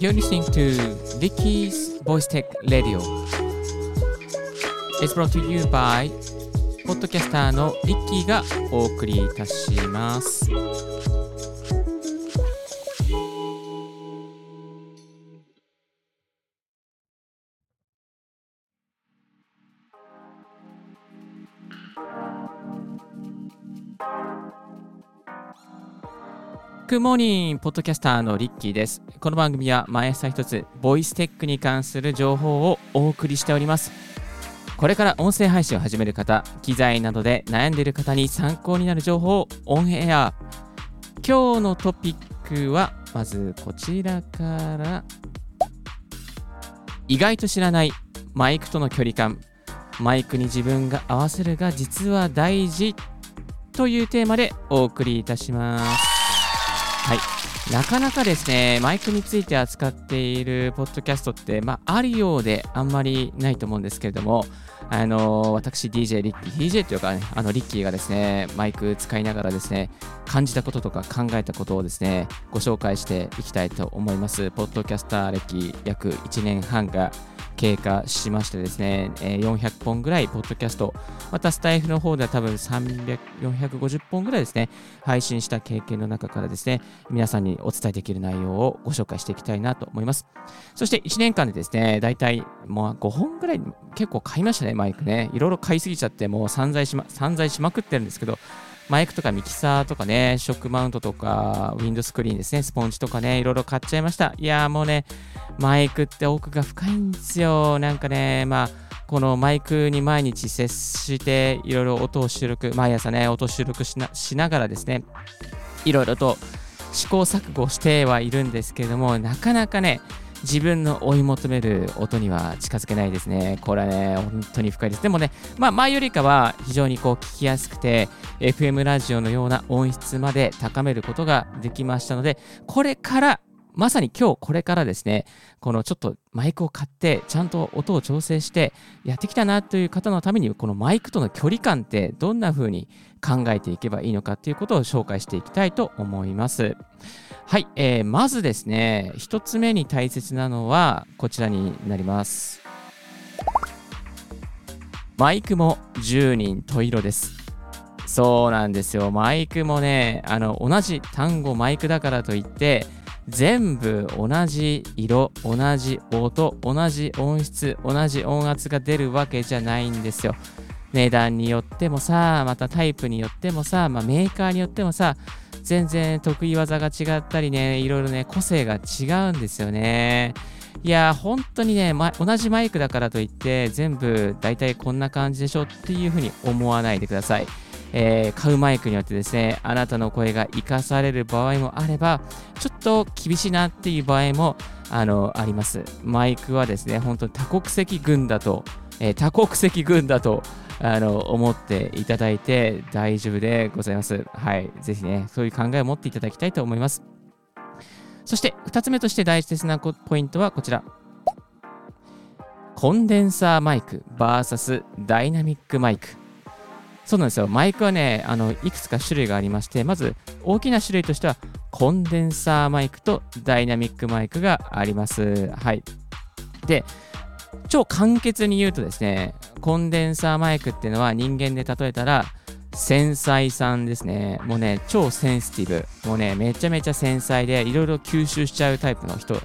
You're listening to Ricky's Voice Tech Radio. It's brought to you by ポッドキャスターのリッキーがお送りいたします。Good morning ポッドキャスターのリッキーです。この番組は毎朝一つ、 Voice Tech に関する情報をお送りしております。これから音声配信を始める方、機材などで悩んでいる方に参考になる情報をオンエア。今日のトピックは、まずこちらから。意外と知らないマイクとの距離感。マイクに自分が合わせるが実は大事というテーマでお送りいたします。はい、なかなかですね、マイクについて扱っているポッドキャストって、まあ、あるようであんまりないと思うんですけれども、あの私、DJ リッキー、DJ というか、ね、あのリッキーがですね、マイク使いながらですね、感じたこととか考えたことをですね、ご紹介していきたいと思います。ポッドキャスター歴約1年半が経過しましてですね、え400本ぐらいポッドキャスト、またスタイフの方では多分300、450本ぐらいですね、配信した経験の中からですね、皆さんにお伝えできる内容をご紹介していきたいなと思います。そして1年間でですね、大体もう5本ぐらい結構買いましたね、マイクね。いろいろ買いすぎちゃって、もう散財しま散財しまくってるんですけど、マイクとかミキサーとかね、ショックマウントとか、ウィンドスクリーンですね、スポンジとかね、いろいろ買っちゃいました。いやーもうね、マイクって奥が深いんですよ。なんかね、まあ、このマイクに毎日接して、いろいろ音を収録、毎朝ね、音を収録しなしながらですね、いろいろと試行錯誤してはいるんですけれども、なかなかね、自分の追い求める音には近づけないですね。これはね、本当に深いです。でもね、まあ、前よりかは非常にこう聞きやすくて、FM ラジオのような音質まで高めることができましたので、これからまさに今日これからですね、このちょっとマイクを買って、ちゃんと音を調整してやってきたなという方のために、このマイクとの距離感ってどんな風に考えていけばいいのかということを紹介していきたいと思います。はい、えーまずですね、一つ目に大切なのはこちらになります。マイクも10人十色です。そうなんですよ。マイクもね、あの同じ単語マイクだからといって、全部同じ色、同じ音、同じ音質、同じ音圧が出るわけじゃないんですよ。値段によってもさ、またタイプによってもさ、まあ、メーカーによってもさ、全然得意技が違ったりね、いろいろね、個性が違うんですよね。いやー、本当にね、ま、同じマイクだからといって、全部大体こんな感じでしょっていうふうに思わないでください。えー買うマイクによってですね、あなたの声が活かされる場合もあれば、ちょっと厳しいなっていう場合もあのあります。マイクはですね、本当に多国籍軍だと、えー多国籍軍だとあの思っていただいて大丈夫でございます。はい。ぜひね、そういう考えを持っていただきたいと思います。そして、2つ目として大切なポイントはこちら。コンデンサーマイク VS ダイナミックマイク。そうなんですよ。マイクはね、あのいくつか種類がありまして、まず大きな種類としては、コンデンサーマイクとダイナミックマイクがあります。はい。で、超簡潔に言うとですね、コンデンサーマイクっていうのは人間で例えたら、繊細さんですね。もうね、超センシティブ。もうね、めちゃめちゃ繊細で、いろいろ吸収しちゃうタイプの人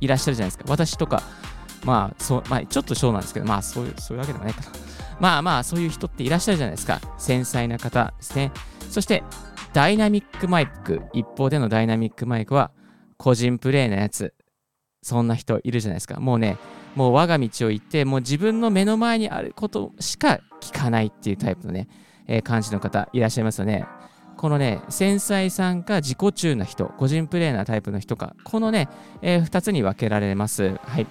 いらっしゃるじゃないですか。私とか、まあ、そう、まあ、ちょっと小なんですけど、まあ、そういう、そういうわけでもないかな。まあまあ、そういう人っていらっしゃるじゃないですか。繊細な方ですね。そして、ダイナミックマイク。一方でのダイナミックマイクは、個人プレイなやつ。そんな人いるじゃないですか。もうね、もう我が道を行って、もう自分の目の前にあることしか聞かないっていうタイプのね、えー感じの方いらっしゃいますよね。このね、繊細さんか自己中な人、個人プレイなタイプの人か、このね、え2つに分けられます。はい。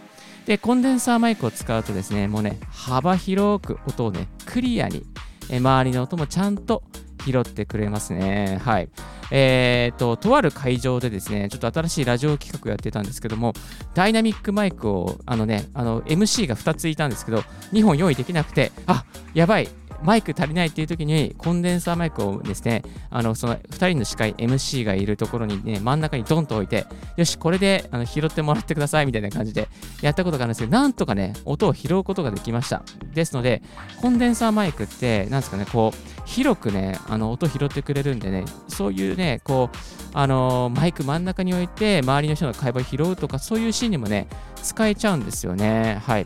で、コンデンサーマイクを使うとですね、もうね、幅広く音をね、クリアに、えー周りの音もちゃんと拾ってくれますね。はい。えー、と、とある会場でですね、ちょっと新しいラジオ企画やってたんですけども、ダイナミックマイクを、あのね、あの、MC が2ついたんですけど、2本用意できなくて、あやばい、マイク足りないっていう時に、コンデンサーマイクをですね、あの、その2人の司会、MC がいるところにね、真ん中にドンと置いて、よし、これであの拾ってもらってくださいみたいな感じでやったことがあるんですけど、なんとかね、音を拾うことができました。ですので、コンデンサーマイクって、なんですかね、こう、広くね、あの、音拾ってくれるんでね、そういうね、こう、あのマイク真ん中に置いて、周りの人の会話を拾うとか、そういうシーンにもね、使えちゃうんですよね。はい。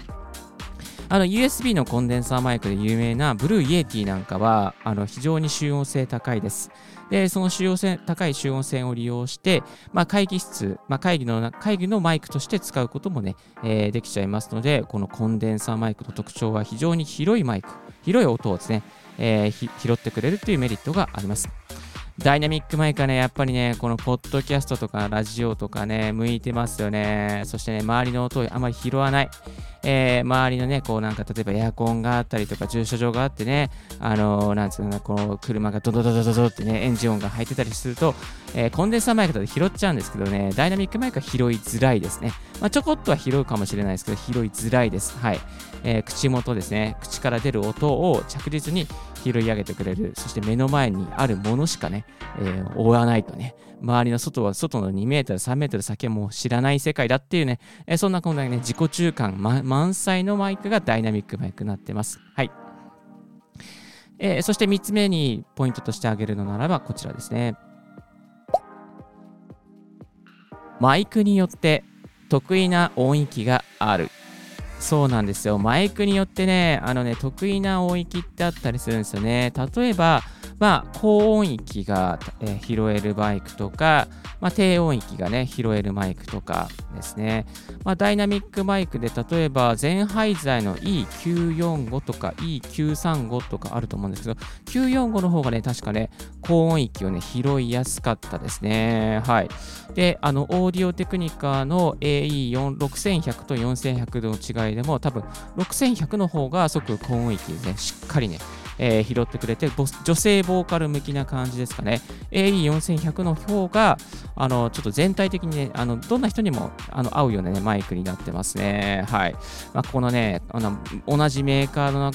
あの USB のコンデンサーマイクで有名な Blue Yeti なんかはあの非常に集音性高いです。で、その集音性高い集音性を利用して、まあ、会議室、まあ、会議の会議のマイクとして使うこともね、えー、できちゃいますので、このコンデンサーマイクの特徴は非常に広いマイク、広い音をですね、えー、拾ってくれるというメリットがあります。ダイナミックマイクはね、やっぱりね、このポッドキャストとかラジオとかね、向いてますよね。そしてね、周りの音をあまり拾わない。えー、周りのね、こうなんか例えばエアコンがあったりとか駐車場があってね、あのー、なんつうのこの車がドドドドドドってね、エンジン音が入ってたりすると、えー、コンデンサーマイクだと拾っちゃうんですけどね、ダイナミックマイクは拾いづらいですね。まあ、ちょこっとは拾うかもしれないですけど、拾いづらいです。はい。えー、口元ですね、口から出る音を着実に拾い上げてくれる、そして目の前にあるものしかね、えー、追わないとね、周りの外は外の2メートル、3メートル先はもう知らない世界だっていうね、えー、そんなこんなね、自己中感、ま、満載のマイクがダイナミックマイクになってます。はい。えー、そして3つ目にポイントとして挙げるのならばこちらですね。マイクによって得意な音域がある。そうなんですよ。マイクによってね、あのね、得意な音域ってあったりするんですよね。例えば、まあ、高音域が、え、拾えるマイクとか、まあ、低音域がね、拾えるマイクとかですね。まあ、ダイナミックマイクで、例えば、ゼンハイザーの E945 とか E935 とかあると思うんですけど、945の方がね、確かね、高音域をね、拾いやすかったですね。はい。で、あの、オーディオテクニカの AE6100 と4100の違いでも、多分、6100の方が即高音域でね、しっかりね、えー、拾ってくれて、女性ボーカル向きな感じですかね。AE4100 の方が、あの、ちょっと全体的にね、あの、どんな人にもあの合うようなね、マイクになってますね。はい。まあ、このね、あの同じメーカーの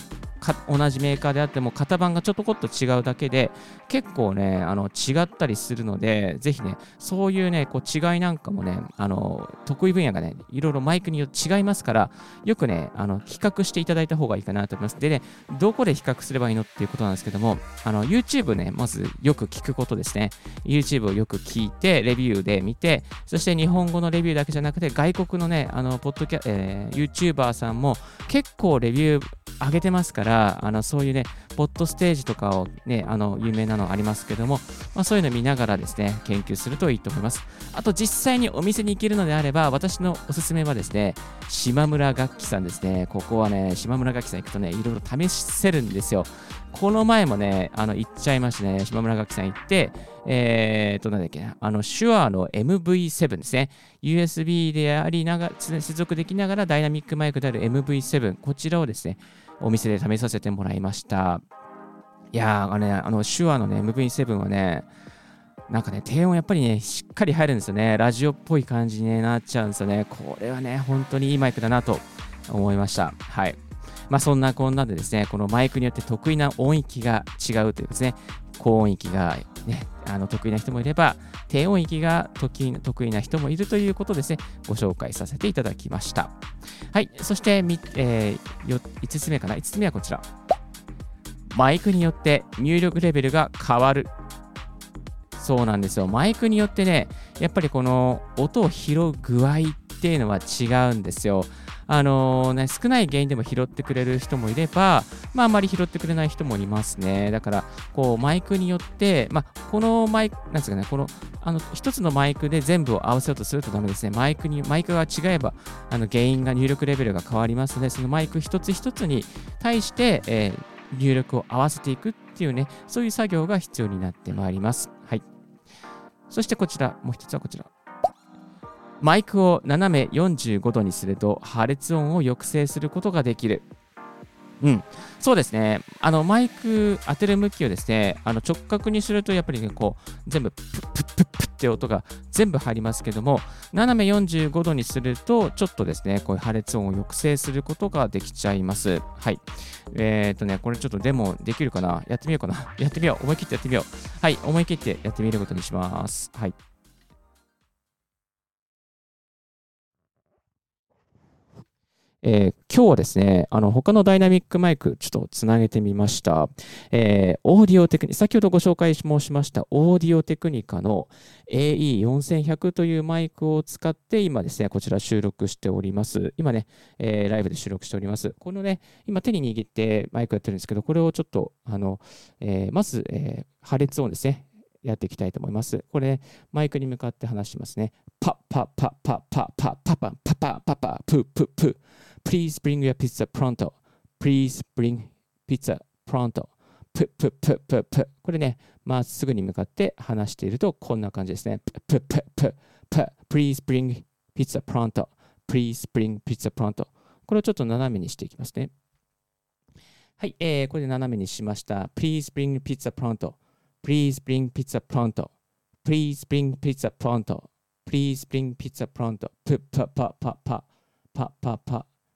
同じメーカーであっても型番がちょっとこっと違うだけで結構ねあの違ったりするのでぜひねそういうねこう違いなんかもねあの得意分野がねいろいろマイクによって違いますからよくねあの比較していただいた方がいいかなと思います。でねどこで比較すればいいのっていうことなんですけどもあの YouTube ねまずよく聞くことですね。YouTube をよく聞いてレビューで見てそして日本語のレビューだけじゃなくて外国のねあのポッドキャ、えー、YouTuber さんも結構レビュー上げてますから、あのそういうね、ポッドステージとかをね、あの有名なのありますけども、まあ、そういうの見ながらですね、研究するといいと思います。あと実際にお店に行けるのであれば、私のおすすめはですね、島村楽器さんですね。ここはね、島村楽器さん行くとね、いろいろ試せるんですよ。この前もね、あの行っちゃいましたね。島村楽器さん行って、えー、と、なんだっけな、あの、手話の MV7 ですね。USB でありなが、接続できながらダイナミックマイクである MV7、こちらをですね、お店で試させてもらいました。いやー、あのね、あの手話のね、MV7 はね、なんかね、低音やっぱりね、しっかり入るんですよね。ラジオっぽい感じになっちゃうんですよね。これはね、本当にいいマイクだなと思いました。はい。まあそんなこんなでですね、このマイクによって得意な音域が違うというですね、高音域がね、あの得意な人もいれば、低音域が得意な人もいるということですね、ご紹介させていただきました。はい、そして、えー、5つ目かな、5つ目はこちら。マイクによって入力レベルが変わる。そうなんですよ。マイクによってね、やっぱりこの音を拾う具合っていうのは違うんですよ。あのー、ね、少ない原因でも拾ってくれる人もいれば、まあ、あまり拾ってくれない人もいますね。だから、こう、マイクによって、まあ、このマイク、なんですかね、この、あの、一つのマイクで全部を合わせようとするとダメですね。マイクに、マイクが違えば、あの、原因が入力レベルが変わりますので、そのマイク一つ一つに対して、えー、入力を合わせていくっていうね、そういう作業が必要になってまいります。はい。そしてこちら、もう一つはこちら。マイクを斜め45度にすると破裂音を抑制することができる。うん、そうですね。あの、マイク当てる向きをですね、あの直角にすると、やっぱりね、こう、全部プップップップッって音が全部入りますけども、斜め45度にすると、ちょっとですね、こういう破裂音を抑制することができちゃいます。はい。えっ、ー、とね、これちょっとデモできるかな？やってみようかな。やってみよう。思い切ってやってみよう。はい。思い切ってやってみることにします。はい。えー、今日はですね、あの他のダイナミックマイク、ちょっとつなげてみました。えー、オーディオテクニ先ほどご紹介もしましたオーディオテクニカの AE4100 というマイクを使って今ですね、こちら収録しております。今ね、えー、ライブで収録しております。このね、今手に握ってマイクやってるんですけど、これをちょっと、あの、えまず、え破裂音ですね。やっていきたいと思います。これ、ね、マイクに向かって話しますね。パッパッパッパッパッパッパッパッパッパッパッパップップップ Please bring your pizza pronto. Please bring pizza pronto. プププププこれね、まっすぐに向かって話しているとこんな感じですね。ププププ Please bring pizza pronto. Please bring pizza pronto. これをちょっと斜めにしていきますね。はい、えー、これで斜めにしました。Please bring pizza pronto. Please bring pizza pronto. Please bring pizza pronto. Please bring pizza pronto. プパパパパパパパ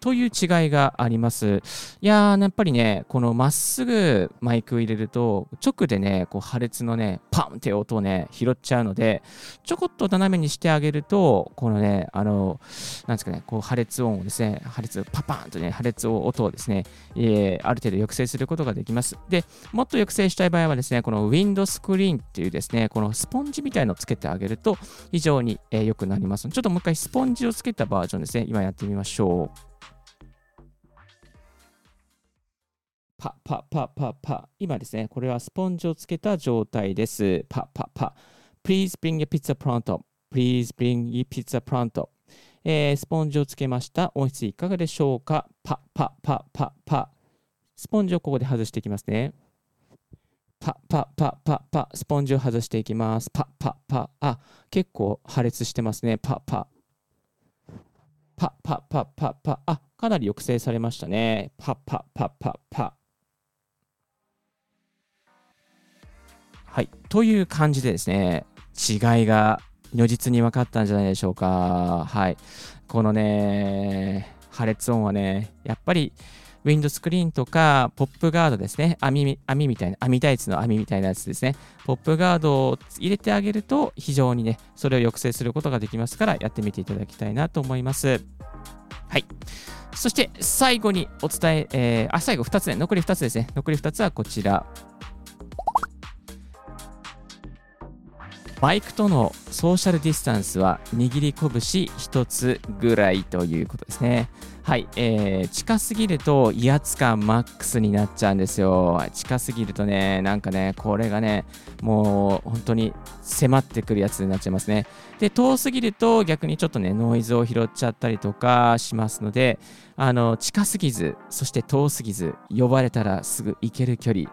という違いがあります。いやー、やっぱりね、このまっすぐマイクを入れると、直でね、こう破裂のね、パンって音をね、拾っちゃうので、ちょこっと斜めにしてあげると、このね、あの、なんですかね、こう破裂音をですね、破裂、パパーンとね、破裂音をですね、えー、ある程度抑制することができます。で、もっと抑制したい場合はですね、このウィンドスクリーンっていうですね、このスポンジみたいのをつけてあげると、非常に良、えー、くなります。ちょっともう一回スポンジをつけたバージョンですね、今やってみましょう。パパパパパ。今ですね、これはスポンジをつけた状態です。パパパ。Please bring your pizza pronto. Please bring your pizza pronto. えー、スポンジをつけました。音質いかがでしょうか？パパパパパ。スポンジをここで外していきますね。パパパパパ。スポンジを外していきます。パパパ。あ、結構破裂してますね。パパ。パパパパパ。あ、かなり抑制されましたね。パパパパパ。はい。という感じでですね、違いが如実に分かったんじゃないでしょうか。はい。このね、破裂音はね、やっぱり、ウィンドスクリーンとか、ポップガードですね。網網みたいな、網タイツの網みたいなやつですね。ポップガードを入れてあげると、非常にね、それを抑制することができますから、やってみていただきたいなと思います。はい。そして、最後にお伝え、えー、あ、最後2つね。残り2つですね。残り2つはこちら。マイクとのソーシャルディスタンスは握り拳1つぐらいということですね。はい、えー、近すぎると威圧感マックスになっちゃうんですよ。近すぎるとね、なんかね、これがね、もう本当に迫ってくるやつになっちゃいますね。で、遠すぎると逆にちょっとね、ノイズを拾っちゃったりとかしますので、あの、近すぎず、そして遠すぎず、呼ばれたらすぐ行ける距離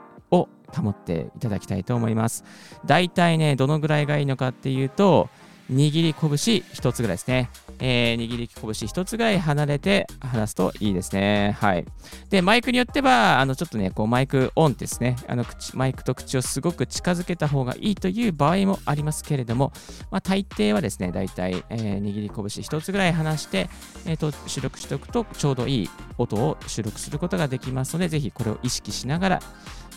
保っていただきたいと思います。大体ね、どのぐらいがいいのかっていうと、握り拳1つぐらいですね。えー、握り拳1つぐらい離れて話すといいですね。はい。で、マイクによっては、あの、ちょっとね、こう、マイクオンですね。あの、口、マイクと口をすごく近づけた方がいいという場合もありますけれども、まあ、大抵はですね、大体、えー、握り拳1つぐらい離して、えっ、ー、と、収録しておくと、ちょうどいい音を収録することができますので、ぜひこれを意識しながら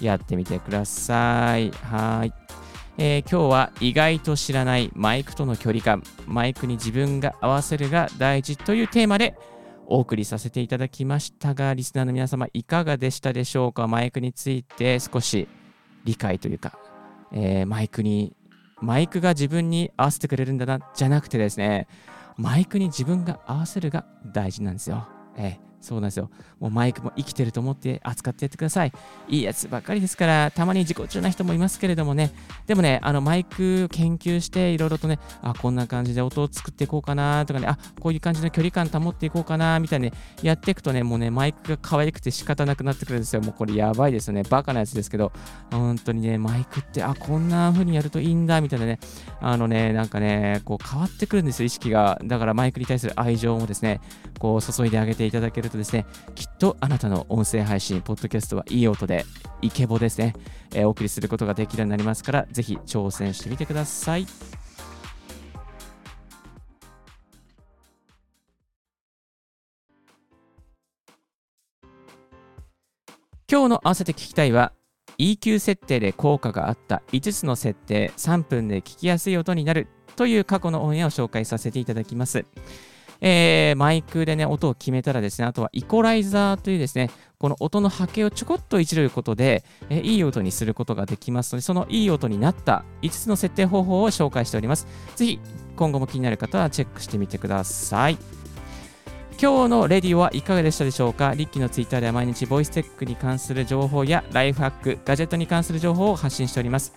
やってみてください。はい。えー、今日は意外と知らないマイクとの距離感、マイクに自分が合わせるが大事というテーマでお送りさせていただきましたが、リスナーの皆様いかがでしたでしょうか？マイクについて少し理解というか、えー、マイクに、マイクが自分に合わせてくれるんだな、じゃなくてですね、マイクに自分が合わせるが大事なんですよ。えーそうなんですよ。もうマイクも生きてると思って扱ってやってください。いいやつばっかりですから、たまに自己中な人もいますけれどもね。でもね、あのマイク研究していろいろとね、あ、こんな感じで音を作っていこうかなとかね、あ、こういう感じの距離感保っていこうかなみたいに、ね、やっていくとね、もうね、マイクが可愛くて仕方なくなってくるんですよ。もうこれやばいですよね。バカなやつですけど、本当にね、マイクって、あ、こんな風にやるといいんだみたいなね、あのね、なんかね、こう変わってくるんですよ、意識が。だからマイクに対する愛情もですね、こう注いであげていただけるとですね、きっとあなたの音声配信、ポッドキャストはいい音で、イケボですね、えー、お送りすることができるようになりますから、ぜひ挑戦してみてください。今日の合わせて聞きたいは EQ 設定で効果があった5つの設定3分で聞きやすい音になるという過去のオンエアを紹介させていただきます。えー、マイクでね、音を決めたらですね、あとはイコライザーというですね、この音の波形をちょこっといじることで、えー、いい音にすることができますので、そのいい音になった5つの設定方法を紹介しております。ぜひ、今後も気になる方はチェックしてみてください。今日のレディオはいかがでしたでしょうか？リッキーのツイッターでは毎日 Voice Tech に関する情報やライフハック、ガジェットに関する情報を発信しております。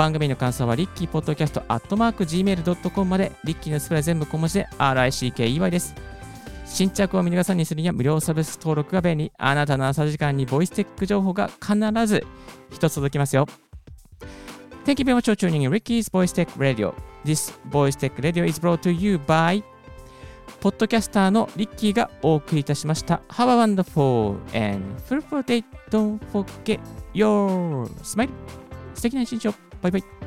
番組の感想はリッキーポッドキャストアットマーク Gmail.com までリッキーのスペル全部小文字で RICKEY です。新着を見逃さずにするには無料サービス登録が便利。あなたの朝時間に Voice Tech 情報が必ず一つ届きますよ。Thank you very much for tuning in Ricky's Voice Tech Radio. This Voice Tech Radio is brought to you by ポッドキャスターのリッキーがお送りいたしました。Have a wonderful and fruitful day. Don't forget your smile. 素敵な一日を。バイバイ。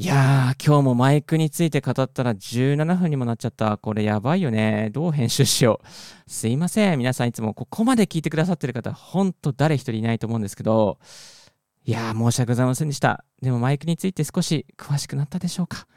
いやー、今日もマイクについて語ったら17分にもなっちゃった。これやばいよね。どう編集しよう。すいません。皆さんいつもここまで聞いてくださってる方、ほんと誰一人いないと思うんですけど、いやー、申し訳ございませんでした。でもマイクについて少し詳しくなったでしょうか。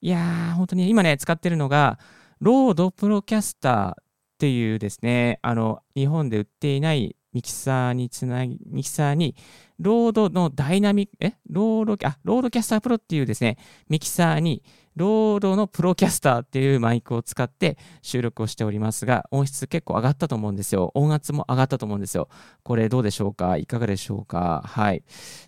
いやー、本当に今ね、使ってるのが、 RODE Procaster っていうですね、あの、日本で売っていないミキサーにつなぎ、ミキサーにRODE のダイナミック、え？ RODE、あ、 RODECaster Pro っていうですね、ミキサーに RODE の Procaster っていうマイクを使って収録をしておりますが、音質結構上がったと思うんですよ。音圧も上がったと思うんですよ。これどうでしょうか？いかがでしょうか？はい。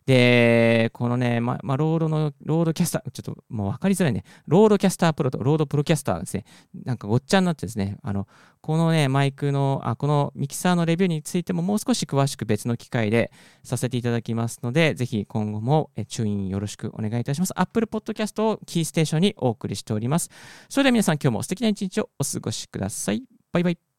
で、このね、ま、ま RODE の、 RODECaster、ちょっともう分かりづらいね。 RODECaster Pro と RODE Procaster ですね。なんかごっちゃになってですね、あの、このね、マイクの、あ、このミキサーのレビューについてももう少し詳しく別の機会でさせていただきますので、ぜひ今後も注意よろしくお願いいたします。Apple Podcast をキーステーションにお送りしております。それでは皆さん今日も素敵な一日をお過ごしください。バイバイ。